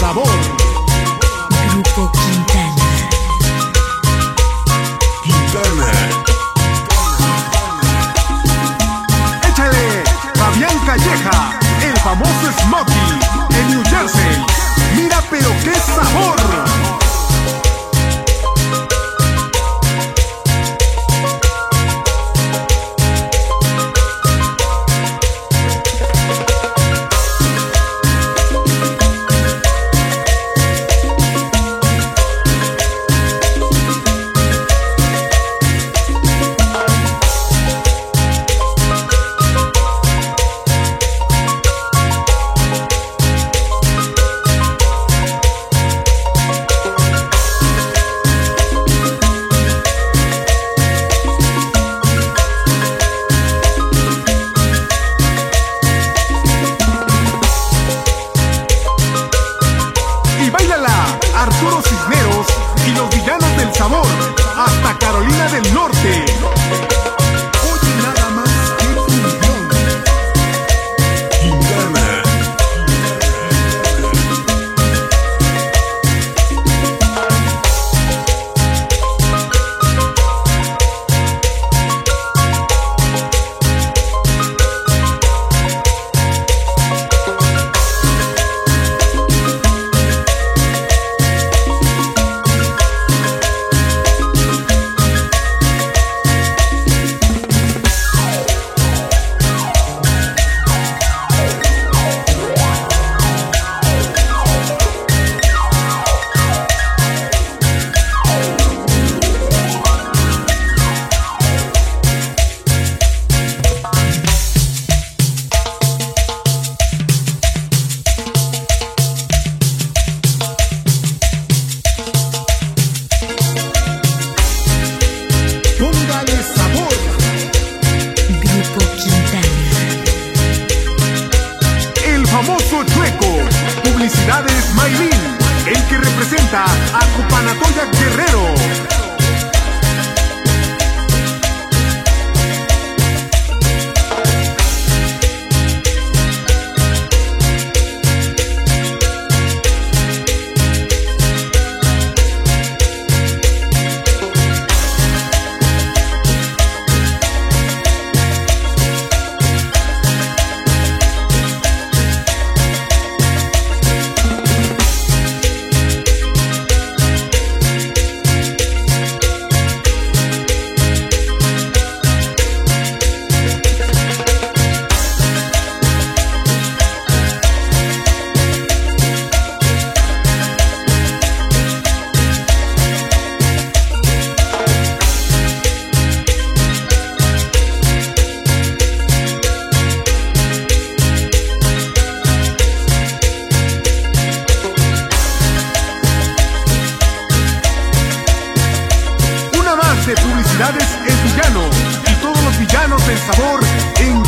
sabor. Grupo Quintana. Quintana. Échale, Fabián Calleja, el famoso Smoke. Felicidades, Maylin, el que representa a Copanatoya Felicidades es villano y todos los villanos del sabor en